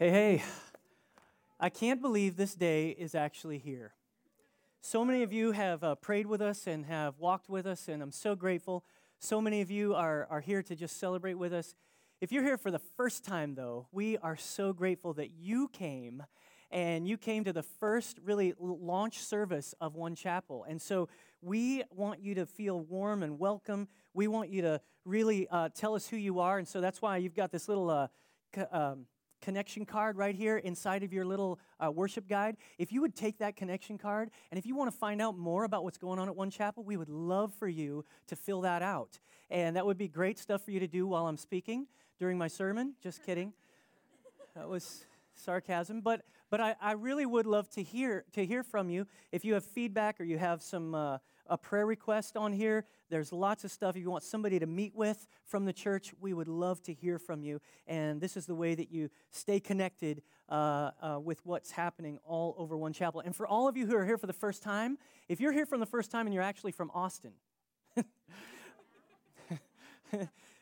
Hey, hey. I can't believe this day is actually here. So many of you have uh, prayed with us and have walked with us, and I'm so grateful. So many of you are, are here to just celebrate with us. If you're here for the first time, though, we are so grateful that you came and you came to the first really launch service of One Chapel. And so we want you to feel warm and welcome. We want you to really uh, tell us who you are. And so that's why you've got this little. Uh, um, connection card right here inside of your little uh, worship guide. If you would take that connection card, and if you want to find out more about what's going on at One Chapel, we would love for you to fill that out. And that would be great stuff for you to do while I'm speaking during my sermon. Just kidding. That was sarcasm. But but I, I really would love to hear to hear from you. If you have feedback or you have some uh, a prayer request on here, there's lots of stuff. If you want somebody to meet with from the church, we would love to hear from you. And this is the way that you stay connected uh, uh, with what's happening all over One Chapel. And for all of you who are here for the first time, if you're here from the first time and you're actually from Austin,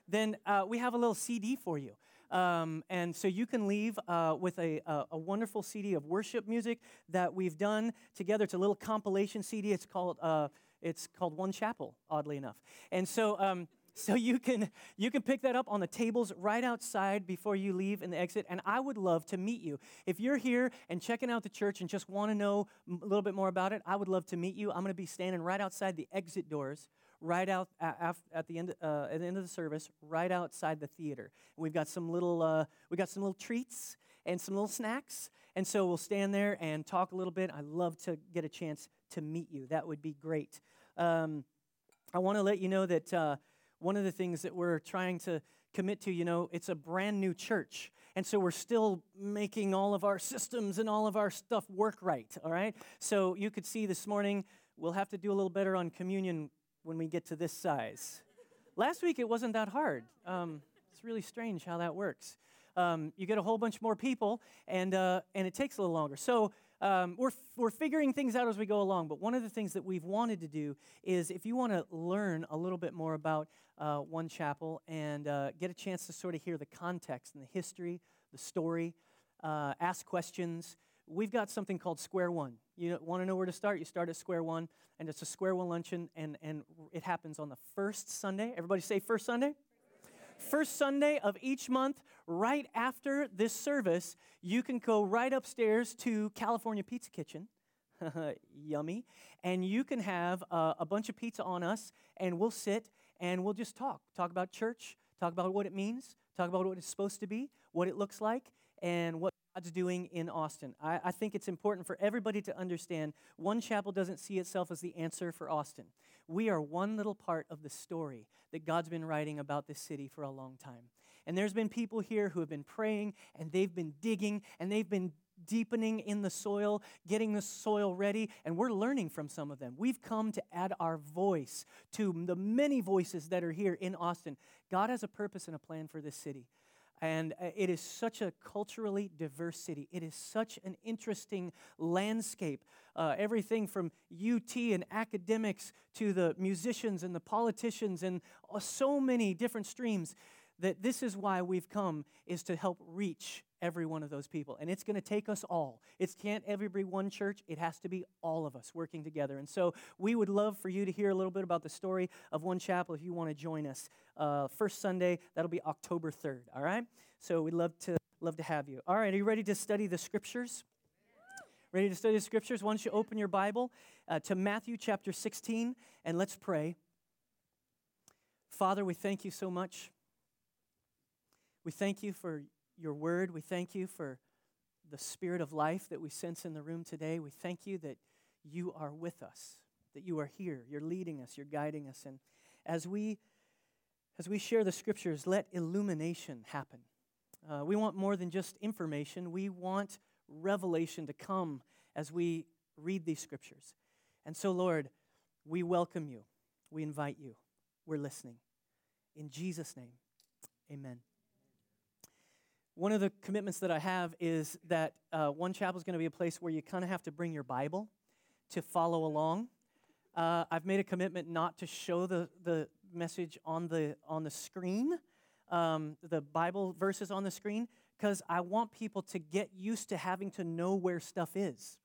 then uh, we have a little CD for you. Um, and so you can leave uh, with a, a, a, wonderful CD of worship music that we've done together. It's a little compilation CD. It's called, uh, it's called One Chapel, oddly enough. And so, um, so you can you can pick that up on the tables right outside before you leave in the exit and i would love to meet you if you're here and checking out the church and just want to know a little bit more about it i would love to meet you i'm going to be standing right outside the exit doors right out at, the end uh, at the end of the service, right outside the theater. we've got some little uh, we got some little treats and some little snacks, and so we'll stand there and talk a little bit. I love to get a chance to meet you. That would be great. Um, I want to let you know that uh, one of the things that we're trying to commit to, you know, it's a brand new church. And so we're still making all of our systems and all of our stuff work right, all right? So you could see this morning, we'll have to do a little better on communion when we get to this size. Last week it wasn't that hard. Um, it's really strange how that works. Um, you get a whole bunch more people, and, uh, and it takes a little longer. So um, we're, we're figuring things out as we go along. But one of the things that we've wanted to do is if you want to learn a little bit more about uh, One Chapel and uh, get a chance to sort of hear the context and the history, the story, uh, ask questions, we've got something called Square One. You want to know where to start? You start at Square One, and it's a Square One luncheon, and, and it happens on the first Sunday. Everybody say first Sunday? First Sunday of each month, right after this service, you can go right upstairs to California Pizza Kitchen. Yummy. And you can have uh, a bunch of pizza on us, and we'll sit and we'll just talk. Talk about church, talk about what it means, talk about what it's supposed to be, what it looks like, and what God's doing in Austin. I, I, think it's important for everybody to understand One Chapel doesn't see itself as the answer for Austin. We are one little part of the story that God's been writing about this city for a long time. And there's been people here who have been praying and they've been digging and they've been deepening in the soil, getting the soil ready, and we're learning from some of them. We've come to add our voice to the many voices that are here in Austin. God has a purpose and a plan for this city. And uh, it is such a culturally diverse city. It is such an interesting landscape. Uh, everything from UT and academics to the musicians and the politicians and uh, so many different streams that this is why we've come is to help reach every one of those people and it's going to take us all it can't ever be one church it has to be all of us working together and so we would love for you to hear a little bit about the story of one chapel if you want to join us uh, first Sunday. That'll be October 3rd, all right? So we'd love to, love to have you. All right, are you ready to study the scriptures? Ready to study the scriptures? Why don't you open your Bible uh, to Matthew chapter 16 and let's pray. Father, we thank you so much. We thank you for your word. We thank you for the spirit of life that we sense in the room today. We thank you that you are with us, that you are here. You're leading us, you're guiding us. And as we as we share the scriptures, let illumination happen. Uh, we want more than just information, we want revelation to come as we read these scriptures. And so, Lord, we welcome you, we invite you, we're listening. In Jesus' name, amen. One of the commitments that I have is that uh, One Chapel is going to be a place where you kind of have to bring your Bible to follow along. Uh, I've made a commitment not to show the, the, message on the, on the screen, um, the Bible verses on the screen, because I want people to get used to having to know where stuff is.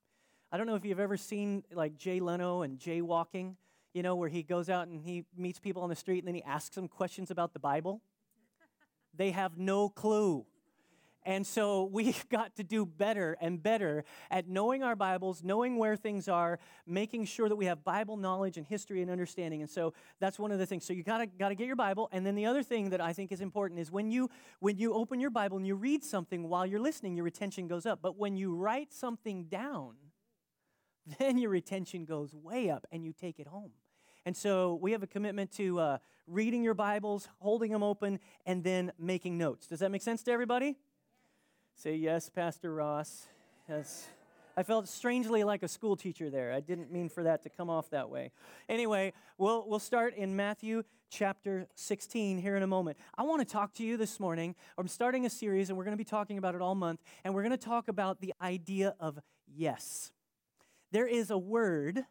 I don't know if you've ever seen like Jay Leno and jaywalking, you know, where he goes out and he meets people on the street and then he asks them questions about the Bible. they have no clue. And so we've got to do better and better at knowing our Bibles, knowing where things are, making sure that we have Bible knowledge and history and understanding. And so that's one of the things. So you gotta gotta get your Bible. And then the other thing that I think is important is when you when you open your Bible and you read something while you're listening, your retention goes up. But when you write something down, then your retention goes way up and you take it home. And so we have a commitment to uh, reading your Bibles, holding them open, and then making notes. Does that make sense to everybody? Say yes, Pastor Ross. Yes. I felt strangely like a school teacher there. I didn't mean for that to come off that way. Anyway, we'll, we'll start in Matthew chapter 16 here in a moment. I want to talk to you this morning. I'm starting a series, and we're going to be talking about it all month, and we're going to talk about the idea of yes. There is a word,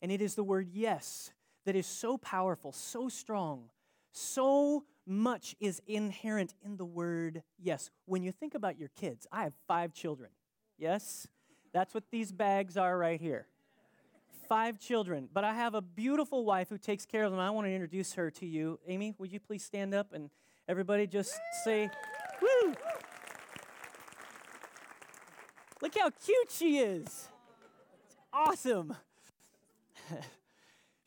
and it is the word yes, that is so powerful, so strong, so much is inherent in the word yes. When you think about your kids, I have five children. Yes? That's what these bags are right here. Five children. But I have a beautiful wife who takes care of them. I want to introduce her to you. Amy, would you please stand up and everybody just say, woo! Look how cute she is. It's awesome.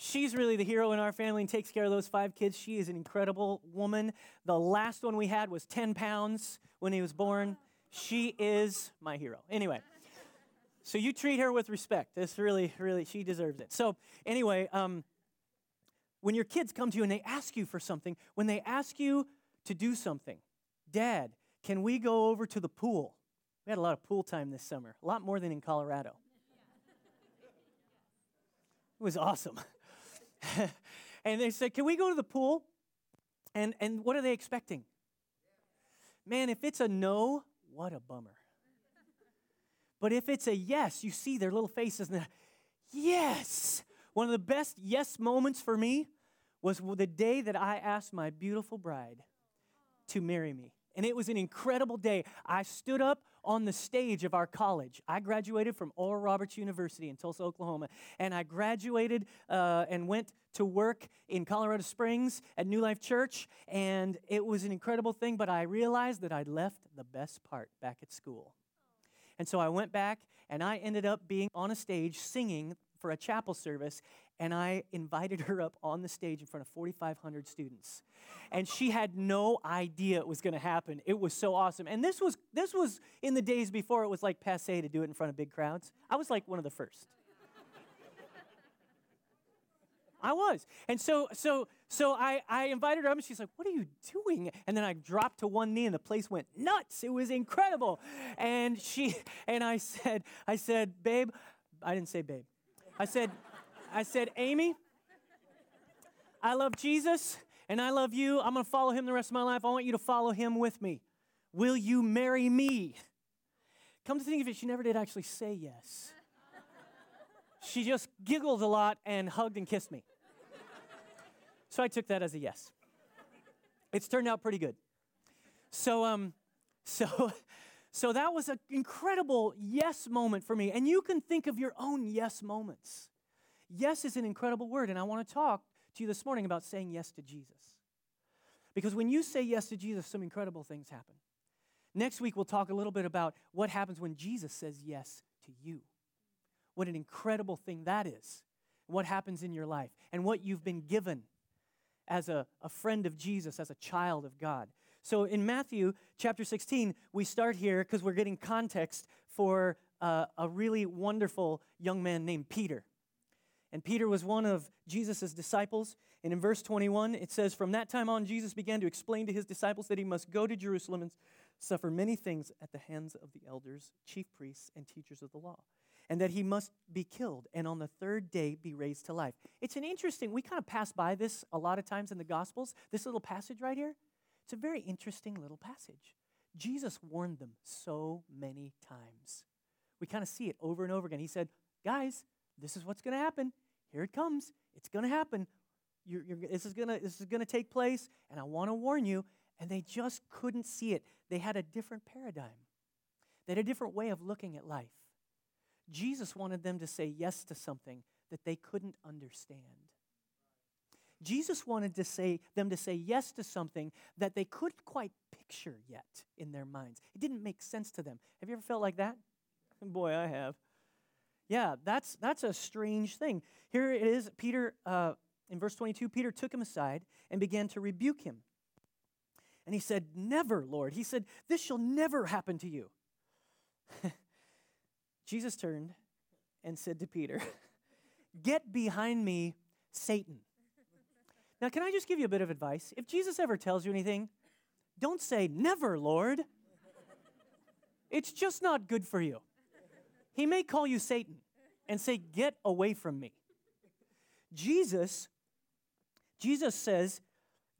She's really the hero in our family and takes care of those five kids. She is an incredible woman. The last one we had was 10 pounds when he was born. She is my hero. Anyway, so you treat her with respect. This really, really, she deserves it. So, anyway, um, when your kids come to you and they ask you for something, when they ask you to do something, Dad, can we go over to the pool? We had a lot of pool time this summer, a lot more than in Colorado. It was awesome. and they said, Can we go to the pool? And, and what are they expecting? Man, if it's a no, what a bummer. But if it's a yes, you see their little faces and yes. One of the best yes moments for me was the day that I asked my beautiful bride to marry me. And it was an incredible day. I stood up on the stage of our college. I graduated from Oral Roberts University in Tulsa, Oklahoma, and I graduated uh, and went to work in Colorado Springs at New Life Church, and it was an incredible thing, but I realized that I'd left the best part back at school. And so I went back and I ended up being on a stage singing for a chapel service, and I invited her up on the stage in front of 4,500 students. And she had no idea it was going to happen. It was so awesome. And this was this was in the days before it was like passe to do it in front of big crowds. I was like one of the first. I was. And so so so I, I invited her up and she's like, What are you doing? And then I dropped to one knee and the place went nuts. It was incredible. And she and I said, I said, babe, I didn't say babe. I said, I said, Amy, I love Jesus and I love you. I'm going to follow him the rest of my life. I want you to follow him with me. Will you marry me? Come to think of it, she never did actually say yes. She just giggled a lot and hugged and kissed me. So I took that as a yes. It's turned out pretty good. So, um, so, so that was an incredible yes moment for me. And you can think of your own yes moments. Yes is an incredible word, and I want to talk to you this morning about saying yes to Jesus. Because when you say yes to Jesus, some incredible things happen. Next week, we'll talk a little bit about what happens when Jesus says yes to you. What an incredible thing that is. What happens in your life and what you've been given as a, a friend of Jesus, as a child of God. So in Matthew chapter 16, we start here because we're getting context for uh, a really wonderful young man named Peter. And Peter was one of Jesus' disciples. And in verse 21, it says, From that time on, Jesus began to explain to his disciples that he must go to Jerusalem and suffer many things at the hands of the elders, chief priests, and teachers of the law, and that he must be killed and on the third day be raised to life. It's an interesting, we kind of pass by this a lot of times in the Gospels, this little passage right here. It's a very interesting little passage. Jesus warned them so many times. We kind of see it over and over again. He said, Guys, this is what's going to happen. Here it comes. It's going to happen. You're, you're, this is going to take place, and I want to warn you. and they just couldn't see it. They had a different paradigm, they had a different way of looking at life. Jesus wanted them to say yes to something that they couldn't understand. Jesus wanted to say them to say yes to something that they couldn't quite picture yet in their minds. It didn't make sense to them. Have you ever felt like that? Boy, I have. Yeah, that's that's a strange thing. Here it is. Peter uh, in verse 22. Peter took him aside and began to rebuke him. And he said, "Never, Lord." He said, "This shall never happen to you." Jesus turned and said to Peter, "Get behind me, Satan." Now, can I just give you a bit of advice? If Jesus ever tells you anything, don't say, Never, Lord. It's just not good for you. He may call you Satan and say, Get away from me. Jesus, Jesus says,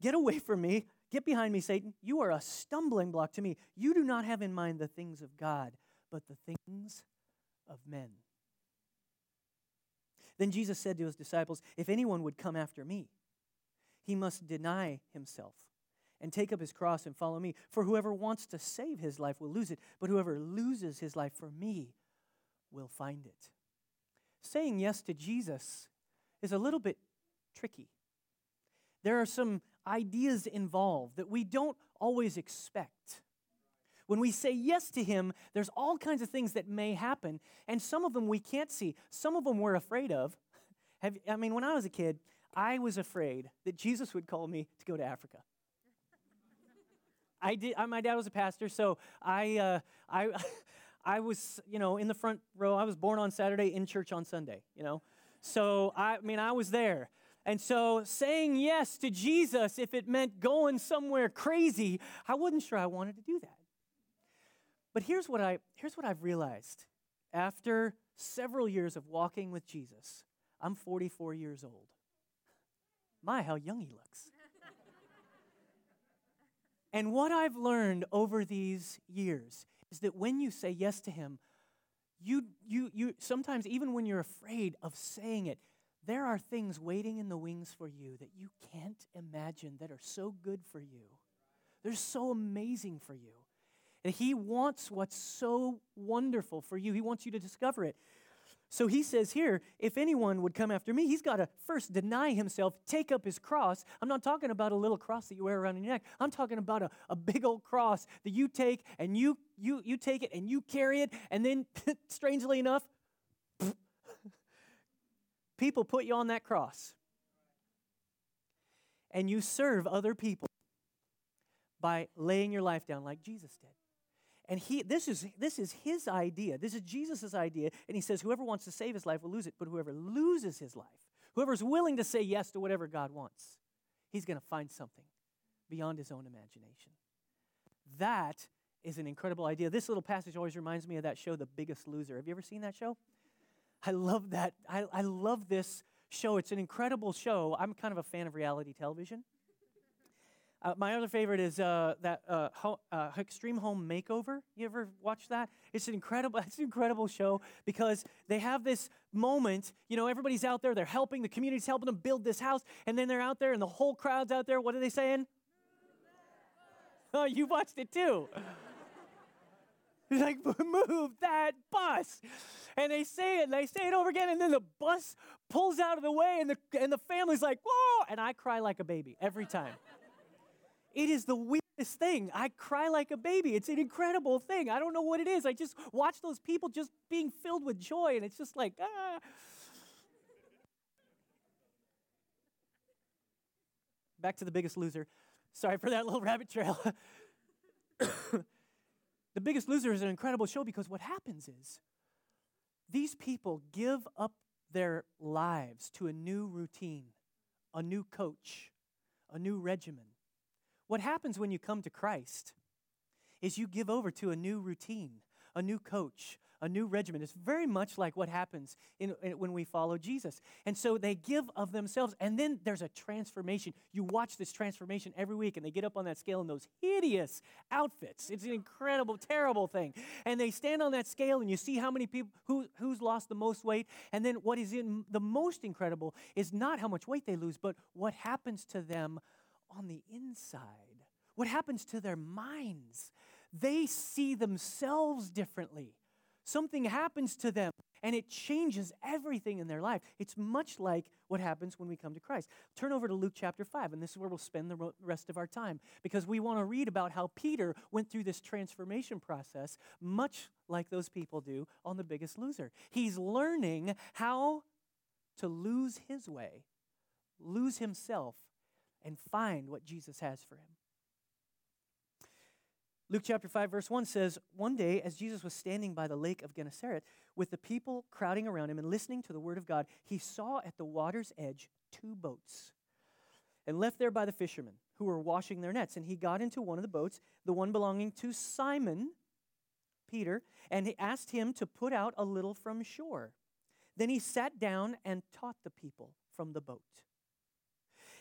Get away from me. Get behind me, Satan. You are a stumbling block to me. You do not have in mind the things of God, but the things of men. Then Jesus said to his disciples, If anyone would come after me, he must deny himself and take up his cross and follow me. For whoever wants to save his life will lose it, but whoever loses his life for me will find it. Saying yes to Jesus is a little bit tricky. There are some ideas involved that we don't always expect. When we say yes to Him, there's all kinds of things that may happen, and some of them we can't see. Some of them we're afraid of. Have, I mean, when I was a kid, I was afraid that Jesus would call me to go to Africa. I did. I, my dad was a pastor, so I, uh, I, I was, you know, in the front row. I was born on Saturday, in church on Sunday. You know, so I, I mean, I was there. And so saying yes to Jesus, if it meant going somewhere crazy, I wasn't sure I wanted to do that. But here's what I here's what I've realized after several years of walking with Jesus. I'm 44 years old. My, how young he looks. and what I've learned over these years is that when you say yes to him, you, you, you sometimes, even when you're afraid of saying it, there are things waiting in the wings for you that you can't imagine that are so good for you. They're so amazing for you. And he wants what's so wonderful for you. He wants you to discover it. So he says here, if anyone would come after me, he's got to first deny himself, take up his cross. I'm not talking about a little cross that you wear around your neck. I'm talking about a, a big old cross that you take and you you you take it and you carry it, and then strangely enough, people put you on that cross. And you serve other people by laying your life down like Jesus did. And he, this, is, this is his idea. This is Jesus' idea. And he says, whoever wants to save his life will lose it, but whoever loses his life, whoever's willing to say yes to whatever God wants, he's going to find something beyond his own imagination. That is an incredible idea. This little passage always reminds me of that show, The Biggest Loser. Have you ever seen that show? I love that. I, I love this show. It's an incredible show. I'm kind of a fan of reality television. Uh, my other favorite is uh, that uh, ho- uh, Extreme Home Makeover. You ever watch that? It's an incredible, it's an incredible show because they have this moment. You know, everybody's out there. They're helping. The community's helping them build this house, and then they're out there, and the whole crowd's out there. What are they saying? Oh, you watched it too. He's like, move that bus. And they say it, and they say it over again, and then the bus pulls out of the way, and the, and the family's like, whoa, and I cry like a baby every time. It is the weirdest thing. I cry like a baby. It's an incredible thing. I don't know what it is. I just watch those people just being filled with joy, and it's just like, ah. Back to the biggest loser. Sorry for that little rabbit trail. the biggest loser is an incredible show because what happens is these people give up their lives to a new routine, a new coach, a new regimen what happens when you come to Christ is you give over to a new routine, a new coach, a new regimen. It's very much like what happens in, in, when we follow Jesus. And so they give of themselves, and then there's a transformation. You watch this transformation every week, and they get up on that scale in those hideous outfits. It's an incredible, terrible thing. And they stand on that scale, and you see how many people, who, who's lost the most weight. And then what is in, the most incredible is not how much weight they lose, but what happens to them on the inside What happens to their minds? They see themselves differently. Something happens to them and it changes everything in their life. It's much like what happens when we come to Christ. Turn over to Luke chapter 5, and this is where we'll spend the rest of our time because we want to read about how Peter went through this transformation process, much like those people do on The Biggest Loser. He's learning how to lose his way, lose himself, and find what Jesus has for him. Luke chapter 5, verse 1 says, One day, as Jesus was standing by the lake of Gennesaret, with the people crowding around him and listening to the word of God, he saw at the water's edge two boats, and left there by the fishermen who were washing their nets. And he got into one of the boats, the one belonging to Simon, Peter, and he asked him to put out a little from shore. Then he sat down and taught the people from the boat.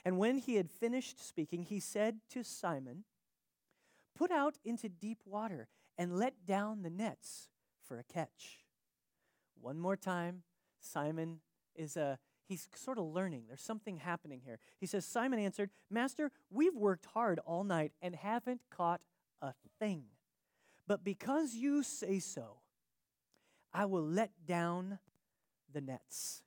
And when he had finished speaking, he said to Simon, Put out into deep water and let down the nets for a catch. One more time, Simon is a he's sort of learning. There's something happening here. He says, Simon answered, Master, we've worked hard all night and haven't caught a thing. But because you say so, I will let down the nets.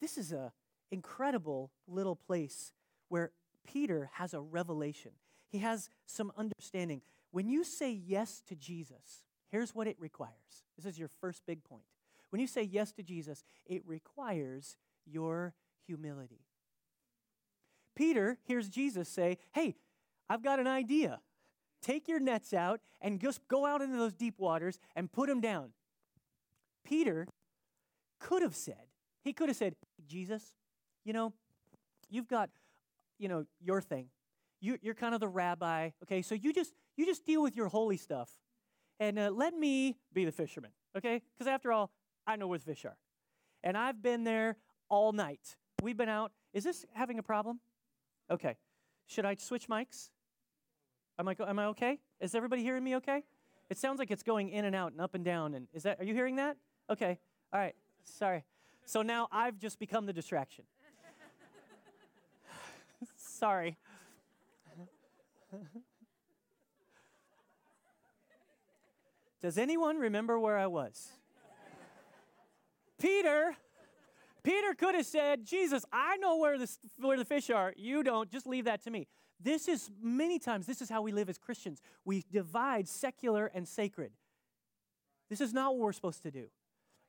This is a incredible little place where Peter has a revelation he has some understanding. When you say yes to Jesus, here's what it requires. This is your first big point. When you say yes to Jesus, it requires your humility. Peter hears Jesus say, Hey, I've got an idea. Take your nets out and just go out into those deep waters and put them down. Peter could have said, he could have said, Jesus, you know, you've got, you know, your thing you, you're kind of the rabbi, okay? So you just you just deal with your holy stuff, and uh, let me be the fisherman, okay? Because after all, I know where the fish are, and I've been there all night. We've been out. Is this having a problem? Okay. Should I switch mics? Am I am I okay? Is everybody hearing me okay? It sounds like it's going in and out and up and down. And is that are you hearing that? Okay. All right. Sorry. So now I've just become the distraction. Sorry. Does anyone remember where I was? Peter, Peter could have said, Jesus, I know where the, where the fish are. You don't. Just leave that to me. This is many times, this is how we live as Christians. We divide secular and sacred. This is not what we're supposed to do.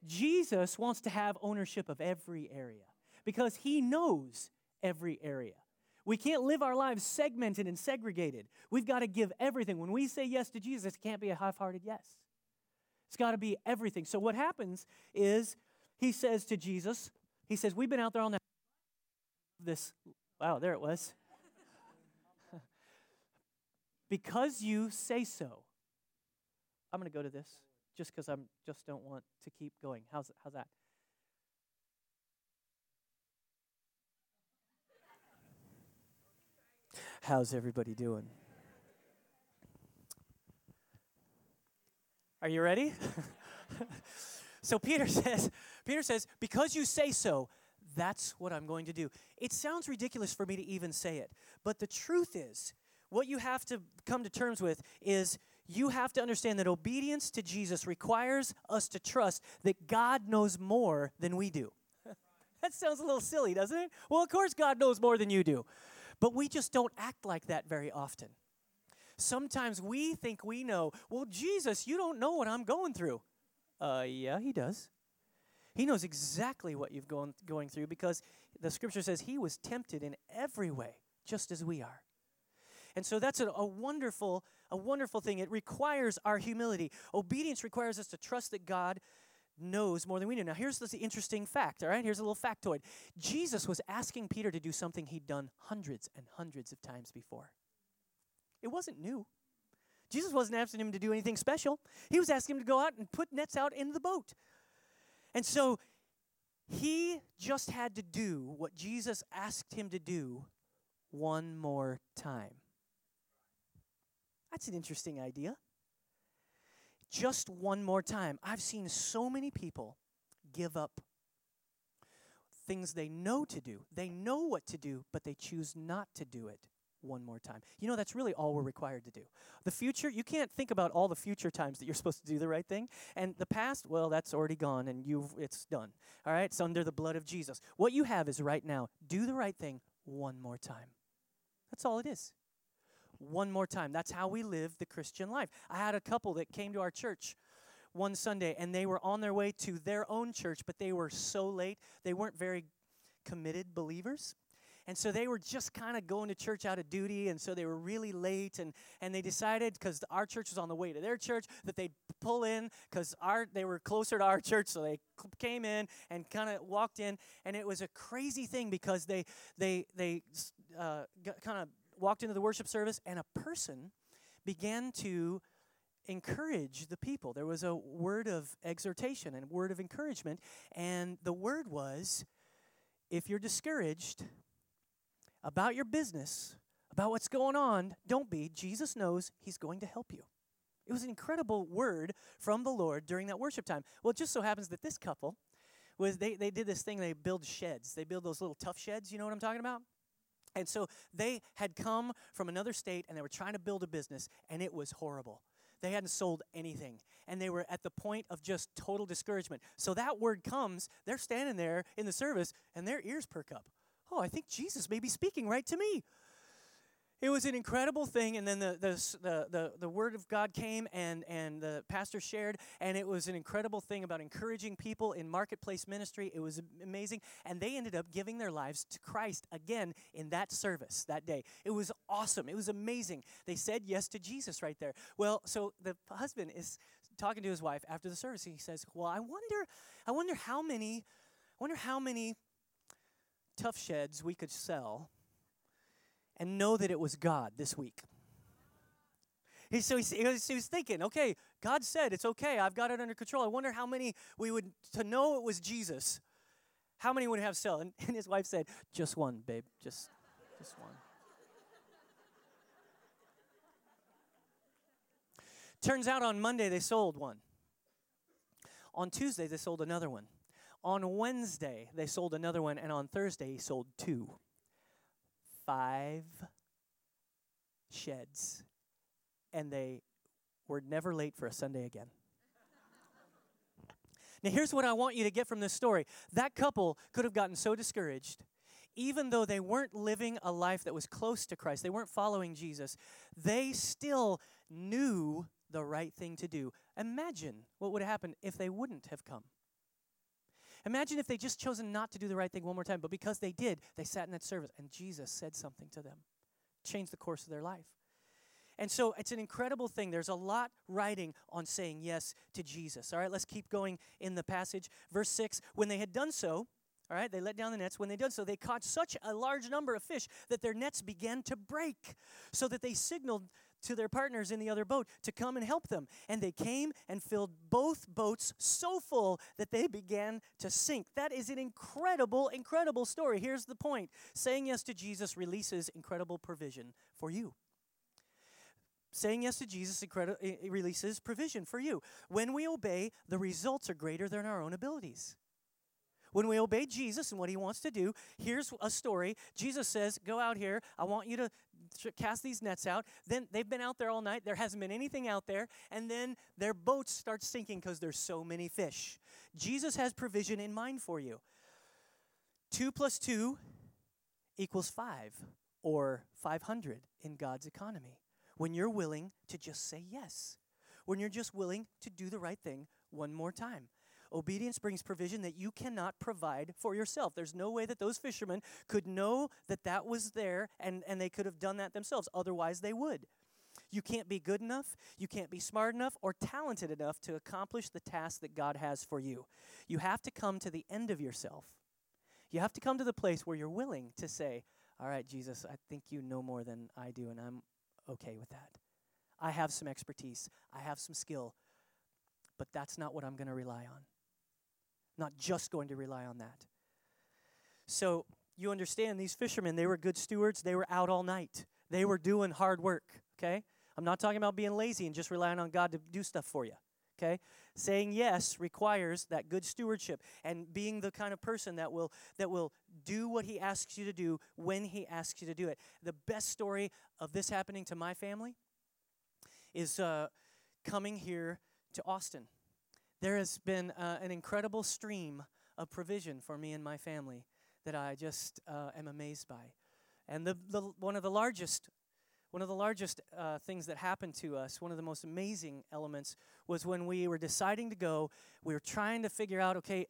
Jesus wants to have ownership of every area because he knows every area. We can't live our lives segmented and segregated. We've got to give everything. When we say yes to Jesus, it can't be a half hearted yes. It's got to be everything. So what happens is he says to Jesus, he says, We've been out there on that this wow, there it was. because you say so. I'm gonna go to this just because I'm just don't want to keep going. How's how's that? How's everybody doing? Are you ready? so Peter says, Peter says, because you say so, that's what I'm going to do. It sounds ridiculous for me to even say it, but the truth is, what you have to come to terms with is you have to understand that obedience to Jesus requires us to trust that God knows more than we do. that sounds a little silly, doesn't it? Well, of course, God knows more than you do. But we just don't act like that very often. Sometimes we think we know, well, Jesus, you don't know what I'm going through. Uh, yeah, he does. He knows exactly what you've gone going through because the scripture says he was tempted in every way, just as we are. And so that's a, a, wonderful, a wonderful thing. It requires our humility. Obedience requires us to trust that God knows more than we do. Now, here's the interesting fact, all right? Here's a little factoid. Jesus was asking Peter to do something he'd done hundreds and hundreds of times before. It wasn't new. Jesus wasn't asking him to do anything special. He was asking him to go out and put nets out into the boat. And so he just had to do what Jesus asked him to do one more time. That's an interesting idea just one more time. I've seen so many people give up things they know to do. They know what to do, but they choose not to do it one more time. You know, that's really all we're required to do. The future, you can't think about all the future times that you're supposed to do the right thing. And the past, well, that's already gone and you've it's done. All right? It's under the blood of Jesus. What you have is right now. Do the right thing one more time. That's all it is. One more time. That's how we live the Christian life. I had a couple that came to our church one Sunday and they were on their way to their own church, but they were so late. They weren't very committed believers. And so they were just kind of going to church out of duty, and so they were really late. And, and they decided, because our church was on the way to their church, that they'd pull in because they were closer to our church, so they came in and kind of walked in. And it was a crazy thing because they they they uh, kind of walked into the worship service, and a person began to encourage the people. There was a word of exhortation and word of encouragement, and the word was if you're discouraged about your business, about what's going on, don't be. Jesus knows He's going to help you. It was an incredible word from the Lord during that worship time. Well, it just so happens that this couple was they, they did this thing, they build sheds. They build those little Tuff Sheds, you know what I'm talking about? And so they had come from another state and they were trying to build a business, and it was horrible. They hadn't sold anything, and they were at the point of just total discouragement. So that word comes, they're standing there in the service, and their ears perk up. Oh, I think Jesus may be speaking right to me. It was an incredible thing, and then the, the, the, the, word of God came, and, and the pastor shared, and it was an incredible thing about encouraging people in marketplace ministry. It was amazing, and they ended up giving their lives to Christ again in that service that day. It was awesome. It was amazing. They said yes to Jesus right there. Well, so the husband is talking to his wife after the service, he says, "Well, I wonder, I wonder how many, I wonder how many Tuff Sheds we could sell." And know that it was God this week. He, so he, he, was, thinking, okay, God said it's okay. I've got it under control. I wonder how many we would, to know it was Jesus, how many would have sell? And, and his wife said, just one, babe, just, just one. Turns out on Monday they sold one. On Tuesday they sold another one. On Wednesday they sold another one. And on Thursday he sold two five sheds, and they were never late for a Sunday again. now, here's what I want you to get from this story that couple could have gotten so discouraged. Even though they weren't living a life that was close to Christ, they weren't following Jesus, they still knew the right thing to do. Imagine what would have happened if they wouldn't have come. Imagine if they just chosen not to do the right thing one more time, but because they did, they sat in that service and Jesus said something to them, changed the course of their life. And so it's an incredible thing. There's a lot writing on saying yes to Jesus. All right, let's keep going in the passage. Verse 6 When they had done so, all right, they let down the nets. When they did so, they caught such a large number of fish that their nets began to break, so that they signaled to their partners in the other boat to come and help them. And they came and filled both boats so full that they began to sink. That is an incredible, incredible story. Here's the point saying yes to Jesus releases incredible provision for you. Saying yes to Jesus releases provision for you. When we obey, the results are greater than our own abilities. When we obey Jesus and what he wants to do, here's a story. Jesus says, Go out here. I want you to cast these nets out. Then they've been out there all night. There hasn't been anything out there. And then their boats start sinking because there's so many fish. Jesus has provision in mind for you. Two plus two equals five or 500 in God's economy. When you're willing to just say yes, when you're just willing to do the right thing one more time. Obedience brings provision that you cannot provide for yourself. There's no way that those fishermen could know that that was there and, and they could have done that themselves. Otherwise, they would. You can't be good enough, you can't be smart enough, or talented enough to accomplish the task that God has for you. You have to come to the end of yourself. You have to come to the place where you're willing to say, All right, Jesus, I think you know more than I do, and I'm okay with that. I have some expertise, I have some skill, but that's not what I'm going to rely on not just going to rely on that. So you understand these fishermen, they were good stewards. They were out all night, they were doing hard work, okay? I'm not talking about being lazy and just relying on God to do stuff for you, Okay? Saying yes requires that good stewardship and being the kind of person that will that will do what he asks you to do when he asks you to do it. The best story of this happening to my family is uh, coming here to Austin. There has been uh, an incredible stream of provision for me and my family that I just uh, am amazed by. And the, the, one of the largest one of the largest uh, things that happened to us, one of the most amazing elements, was when we were deciding to go. We were trying to figure out, okay,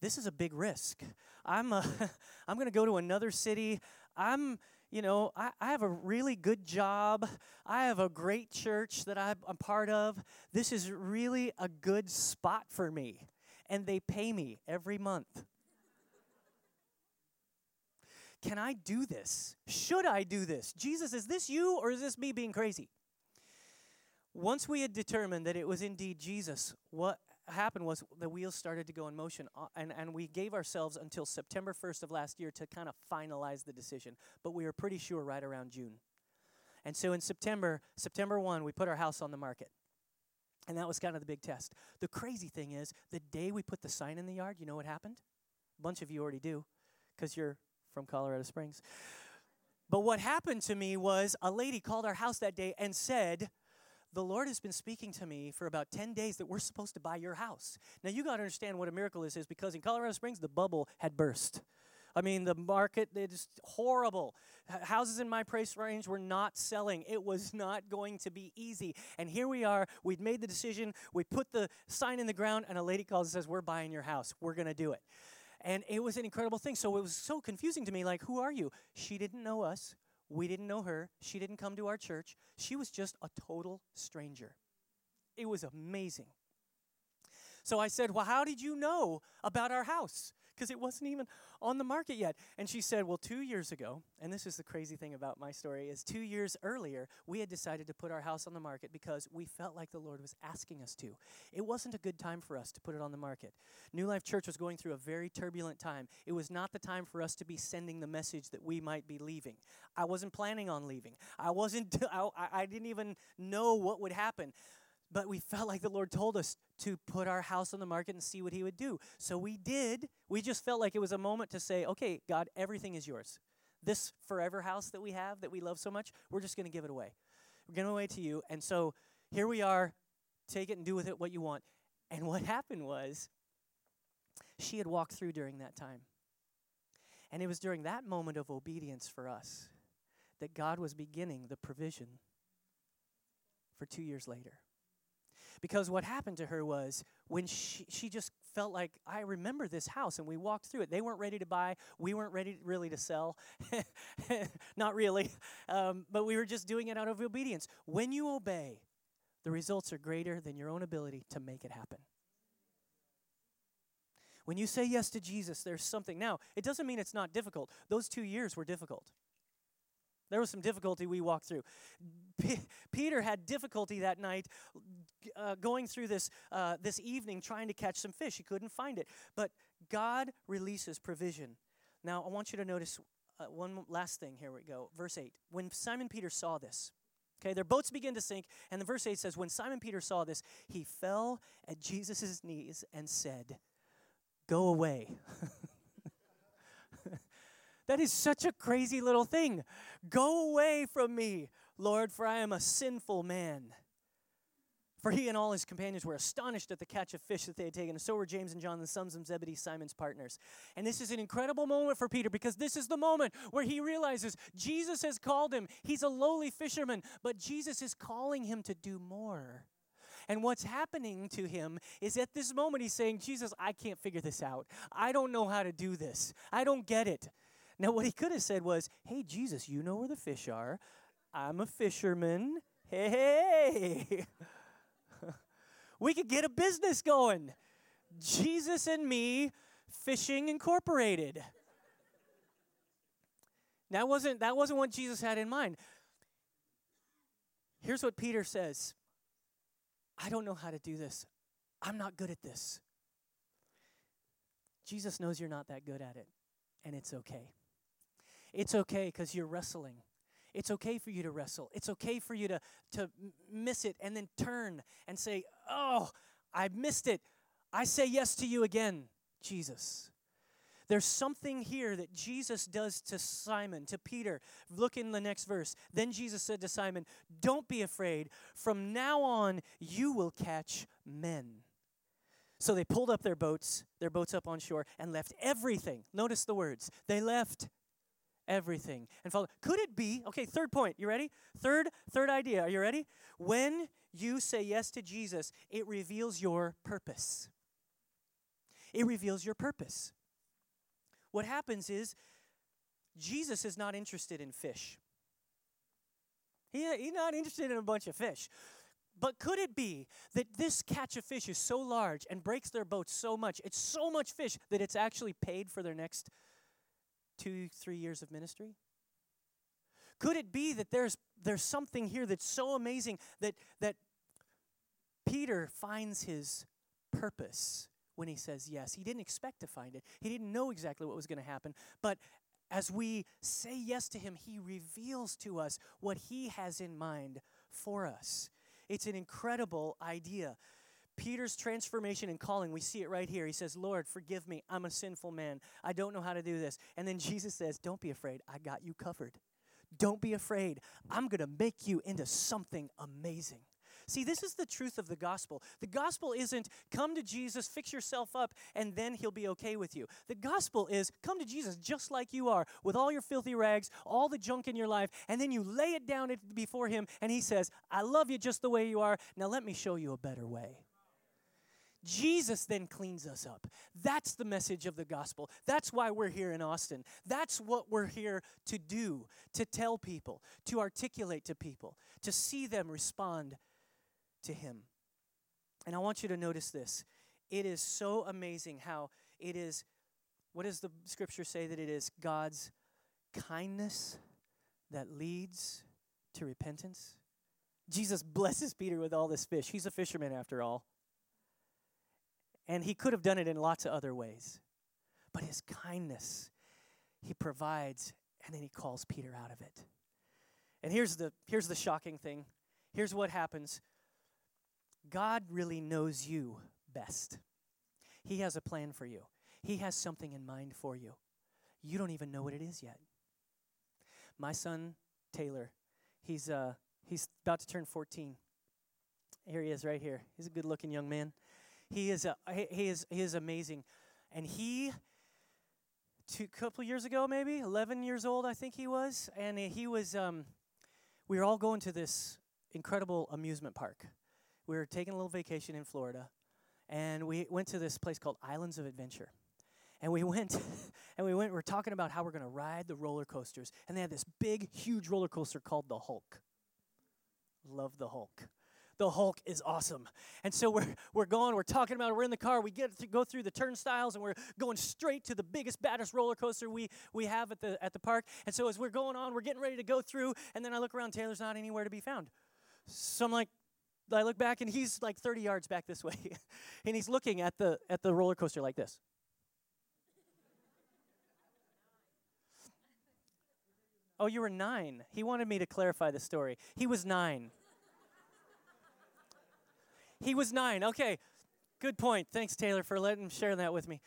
this is a big risk. I'm uh, a, I'm going to go to another city. I'm you know, I, I have a really good job. I have a great church that I'm, I'm part of. This is really a good spot for me. And they pay me every month. Can I do this? Should I do this? Jesus, is this you or is this me being crazy? Once we had determined that it was indeed Jesus, what happened was the wheels started to go in motion, uh, and, and we gave ourselves until September 1st of last year to kind of finalize the decision. But we were pretty sure right around June. And so in September, September 1, we put our house on the market. And that was kind of the big test. The crazy thing is, the day we put the sign in the yard, you know what happened? A bunch of you already do, because you're from Colorado Springs. But what happened to me was a lady called our house that day and said, the Lord has been speaking to me for about 10 days that we're supposed to buy your house. Now, you got to understand what a miracle this is because in Colorado Springs, the bubble had burst. I mean, the market, it's horrible. Houses in my price range were not selling. It was not going to be easy. And here we are. We'd made the decision. We put the sign in the ground, and a lady calls and says, We're buying your house. We're going to do it. And it was an incredible thing. So it was so confusing to me like, who are you? She didn't know us. We didn't know her. She didn't come to our church. She was just a total stranger. It was amazing. So I said, Well, how did you know about our house? because it wasn't even on the market yet. And she said, Well, two years ago, and this is the crazy thing about my story, is two years earlier, we had decided to put our house on the market because we felt like the Lord was asking us to. It wasn't a good time for us to put it on the market. New Life Church was going through a very turbulent time. It was not the time for us to be sending the message that we might be leaving. I wasn't planning on leaving. I wasn't, I, I didn't even know what would happen. But we felt like the Lord told us to put our house on the market and see what He would do. So we did. We just felt like it was a moment to say, okay, God, everything is yours. This forever house that we have, that we love so much, we're just going to give it away. We're giving it away to you. And so here we are. Take it and do with it what you want. And what happened was, she had walked through during that time. And it was during that moment of obedience for us that God was beginning the provision for two years later. Because what happened to her was when she, she just felt like, I remember this house, and we walked through it. They weren't ready to buy. We weren't ready to, really to sell. Not really. Um, but we were just doing it out of obedience. When you obey, the results are greater than your own ability to make it happen. When you say yes to Jesus, there's something. Now, it doesn't mean it's not difficult. Those two years were difficult. There was some difficulty we walked through. P- Peter had difficulty that night uh, going through this, uh, this evening trying to catch some fish. He couldn't find it. But God releases provision. Now, I want you to notice uh, one last thing. Here we go. Verse 8. When Simon Peter saw this, okay, their boats begin to sink, and the verse 8 says, When Simon Peter saw this, he fell at Jesus' knees and said, Go away. That is such a crazy little thing. Go away from me, Lord, for I am a sinful man. For he and all his companions were astonished at the catch of fish that they had taken, and so were James and John, the sons of Zebedee, Simon's partners. And this is an incredible moment for Peter because this is the moment where he realizes Jesus has called him. He's a lowly fisherman, but Jesus is calling him to do more. And what's happening to him is at this moment, he's saying, Jesus, I can't figure this out. I don't know how to do this. I don't get it. Now, what he could have said was, Hey, Jesus, you know where the fish are. I'm a fisherman. Hey, hey. we could get a business going. Jesus and me, Fishing Incorporated. That wasn't, that wasn't what Jesus had in mind. Here's what Peter says I don't know how to do this. I'm not good at this. Jesus knows you're not that good at it, and it's okay. It's okay because you're wrestling. It's okay for you to wrestle. It's okay for you to, to miss it and then turn and say, Oh, I missed it. I say yes to you again, Jesus. There's something here that Jesus does to Simon, to Peter. Look in the next verse. Then Jesus said to Simon, Don't be afraid. From now on, you will catch men. So they pulled up their boats, their boats up on shore, and left everything. Notice the words. They left everything and followed. Could it be? Okay, third point. You ready? Third, third idea. Are you ready? When you say yes to Jesus, it reveals your purpose. It reveals your purpose. What happens is Jesus is not interested in fish. He, he's not interested in a bunch of fish. But could it be that this catch of fish is so large and breaks their boat so much, it's so much fish that it's actually paid for their next two, three years of ministry? Could it be that there's there's something here that's so amazing that that Peter finds his purpose when he says yes. He didn't expect to find it. He didn't know exactly what was going to happen, but as we say yes to him, he reveals to us what he has in mind for us. It's an incredible idea. Peter's transformation and calling, we see it right here. He says, Lord, forgive me. I'm a sinful man. I don't know how to do this. And then Jesus says, Don't be afraid. I got you covered. Don't be afraid. I'm going to make you into something amazing. See, this is the truth of the gospel. The gospel isn't come to Jesus, fix yourself up, and then he'll be okay with you. The gospel is come to Jesus just like you are, with all your filthy rags, all the junk in your life, and then you lay it down before him, and he says, I love you just the way you are. Now let me show you a better way. Jesus then cleans us up. That's the message of the gospel. That's why we're here in Austin. That's what we're here to do, to tell people, to articulate to people, to see them respond to Him. And I want you to notice this. It is so amazing how it is, what does the scripture say that it is? God's kindness that leads to repentance. Jesus blesses Peter with all this fish. He's a fisherman after all. And he could have done it in lots of other ways. But his kindness, he provides, and then he calls Peter out of it. And here's the, here's the shocking thing. Here's what happens God really knows you best. He has a plan for you, He has something in mind for you. You don't even know what it is yet. My son, Taylor, he's, uh, he's about to turn 14. Here he is, right here. He's a good looking young man. He is, uh, he, is, he is amazing. And he, a couple years ago, maybe, 11 years old, I think he was, and he was, um, we were all going to this incredible amusement park we were taking a little vacation in Florida, and we went to this place called Islands of Adventure. And we went, and we went, we are talking about how we're going to ride the roller coasters. And they had this big, huge roller coaster called the Hulk. Love the Hulk. The Hulk is awesome. And so we're, we're going, we're talking about it, we're in the car, we get to go through the turnstiles, and we're going straight to the biggest, baddest roller coaster we, we have at the, at the park. And so as we're going on, we're getting ready to go through, and then I look around, Taylor's not anywhere to be found. So I'm like, I look back and he's like 30 yards back this way. and he's looking at the at the roller coaster like this. Oh, you were nine. He wanted me to clarify the story. He was nine. He was nine. Okay, good point. Thanks, Taylor, for letting him share that with me.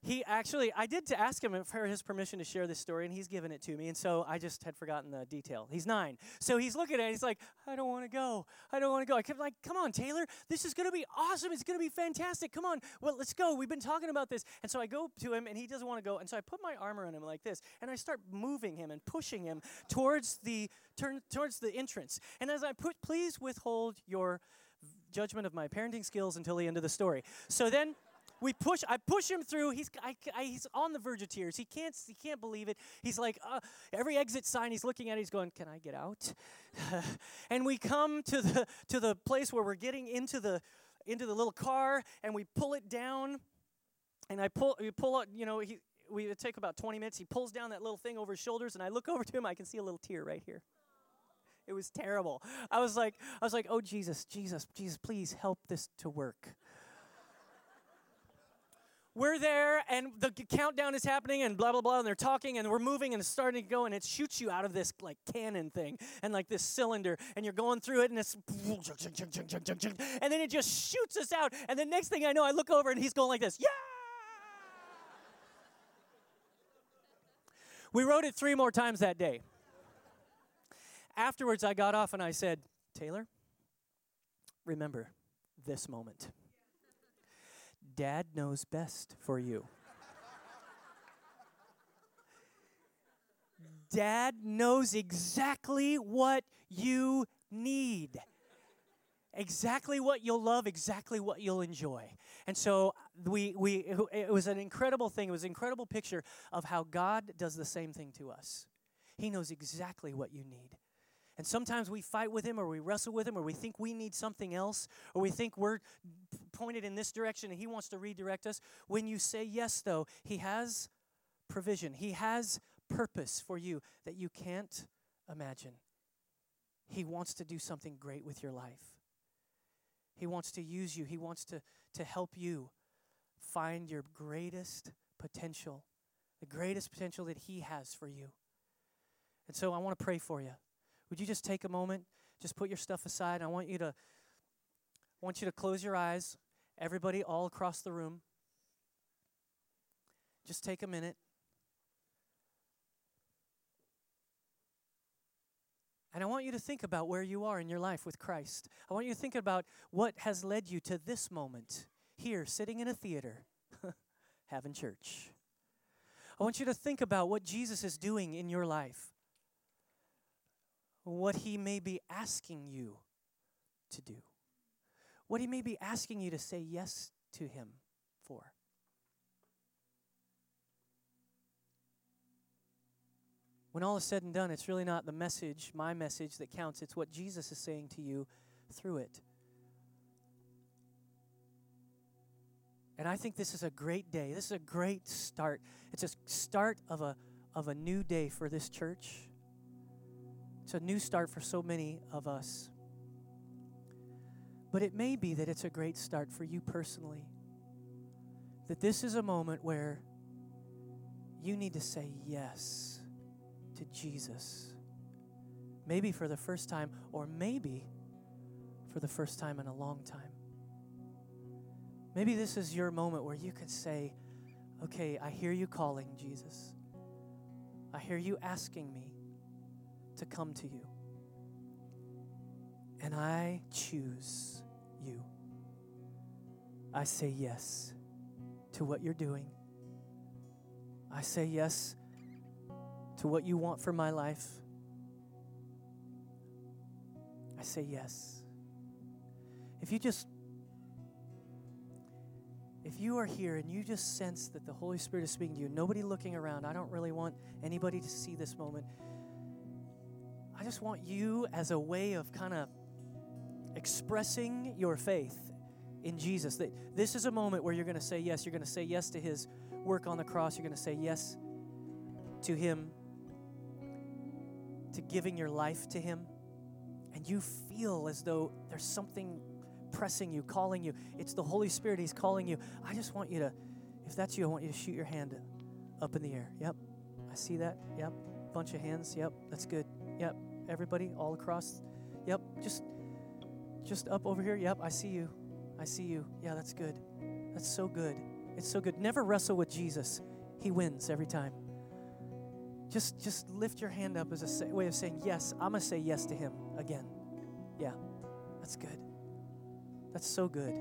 He actually i did to ask him for his permission to share this story and he's given it to me and so i just had forgotten the detail. He's nine. So he's looking at it he's like i don't want to go. I don't want to go. I kept like come on taylor. This is going to be awesome. It's going to be fantastic. Come on. Well let's go. We've been talking about this. And so i go to him and he doesn't want to go and so i put my arm around him like this and i start moving him and pushing him towards the turn towards the entrance. And as i put please withhold your judgment of my parenting skills until the end of the story. So then we push i push him through. He's I, I, he's on the verge of tears. He can't he can't believe it. He's like uh, every exit sign he's looking at he's going can i get out? And we come to the to the place where we're getting into the into the little car and we pull it down. And i pull we pull out you know he we take about 20 minutes. He pulls down that little thing over his shoulders and i look over to him. I can see a little tear right here it was terrible. I was like i was like oh jesus jesus jesus please help this to work. We're there and the countdown is happening and blah blah blah and they're talking and we're moving and it's starting to go and it shoots you out of this like cannon thing and like this cylinder and you're going through it and it's and then it just shoots us out and the next thing I know I look over and he's going like this yeah! We wrote it three more times that day afterwards I got off and I said Taylor remember this moment Dad knows best for you. Dad knows exactly what you need. Exactly what you'll love, exactly what you'll enjoy. And so we, we it was an incredible thing. It was an incredible picture of how God does the same thing to us. He knows exactly what you need. And sometimes we fight with him or we wrestle with him or we think we need something else or we think we're pointed in this direction and he wants to redirect us. When you say yes, though, he has provision, he has purpose for you that you can't imagine. He wants to do something great with your life. He wants to use you. He wants to, to help you find your greatest potential, the greatest potential that He has for you. And so I want to pray for you. Would you just take a moment? Just put your stuff aside. I want you to I want you to close your eyes. Everybody all across the room. Just take a minute. And I want you to think about where you are in your life with Christ. I want you to think about what has led you to this moment here, sitting in a theater, having church. I want you to think about what Jesus is doing in your life what He may be asking you to do, what He may be asking you to say yes to Him for. When all is said and done, it's really not the message, my message, that counts. It's what Jesus is saying to you through it. And I think this is a great day. This is a great start. It's a start of a, of a new day for this church. It's a new start for so many of us. But it may be that it's a great start for you personally. That this is a moment where you need to say yes to Jesus. Maybe for the first time, or maybe for the first time in a long time. Maybe this is your moment where you can say, Okay, I hear you calling, Jesus. I hear you asking me to come to you. And I choose you. I say yes to what you're doing. I say yes to what you want for my life. I say yes. If you just if you are here and you just sense that the Holy Spirit is speaking to you, nobody looking around, I don't really want anybody to see this moment. I just want you as a way of kind of expressing your faith in Jesus. That this is a moment where you're going to say yes. You're going to say yes to his work on the cross. You're going to say yes to him, to giving your life to him. And you feel as though there's something pressing you, calling you. It's the Holy Spirit. He's calling you. I just want you to, if that's you, I want you to shoot your hand up in the air. Yep. I see that. Yep. Bunch of hands. Yep. That's good. Yep. Everybody all across. Yep. Just just up over here. Yep. I see you. I see you. Yeah, that's good. That's so good. It's so good. Never wrestle with Jesus. He wins every time. Just just lift your hand up as a way of saying, "Yes, I'm going to say yes to him again." Yeah. That's good. That's so good.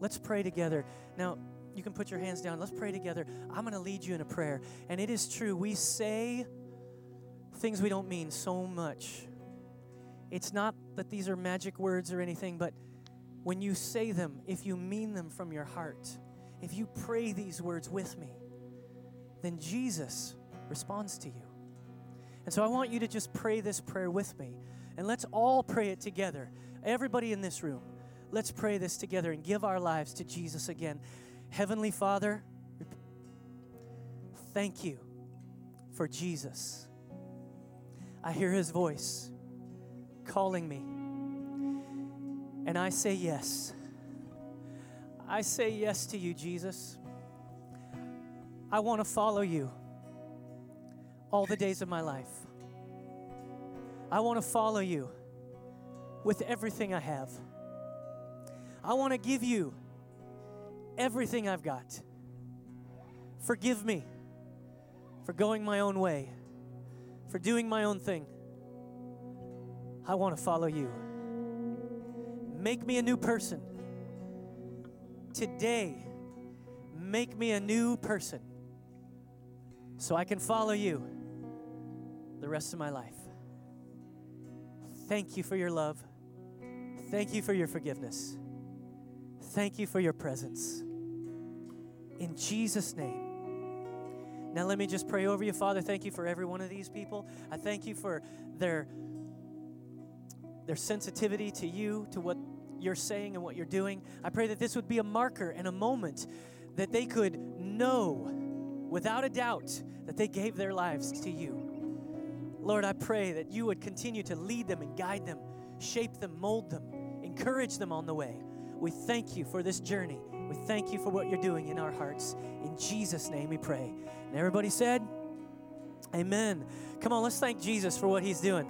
Let's pray together. Now, you can put your hands down. Let's pray together. I'm going to lead you in a prayer. And it is true, we say things we don't mean so much. It's not that these are magic words or anything, but when you say them, if you mean them from your heart, if you pray these words with me, then Jesus responds to you. And so I want you to just pray this prayer with me. And let's all pray it together. Everybody in this room, let's pray this together and give our lives to Jesus again. Heavenly Father, thank you for Jesus. I hear his voice calling me, and I say yes. I say yes to you, Jesus. I want to follow you all the days of my life. I want to follow you with everything I have. I want to give you everything I've got. Forgive me for going my own way, for doing my own thing. I want to follow you. Make me a new person. Today, make me a new person so I can follow you the rest of my life. Thank you for your love. Thank you for your forgiveness. Thank you for your presence. In Jesus' name. Now, let me just pray over you, Father. Thank you for every one of these people. I thank you for their, their sensitivity to you, to what you're saying and what you're doing. I pray that this would be a marker and a moment that they could know without a doubt that they gave their lives to you. Lord, I pray that you would continue to lead them and guide them, shape them, mold them, encourage them on the way. We thank you for this journey. We thank you for what you're doing in our hearts. In Jesus' name we pray. And everybody said, Amen. Come on, let's thank Jesus for what he's doing.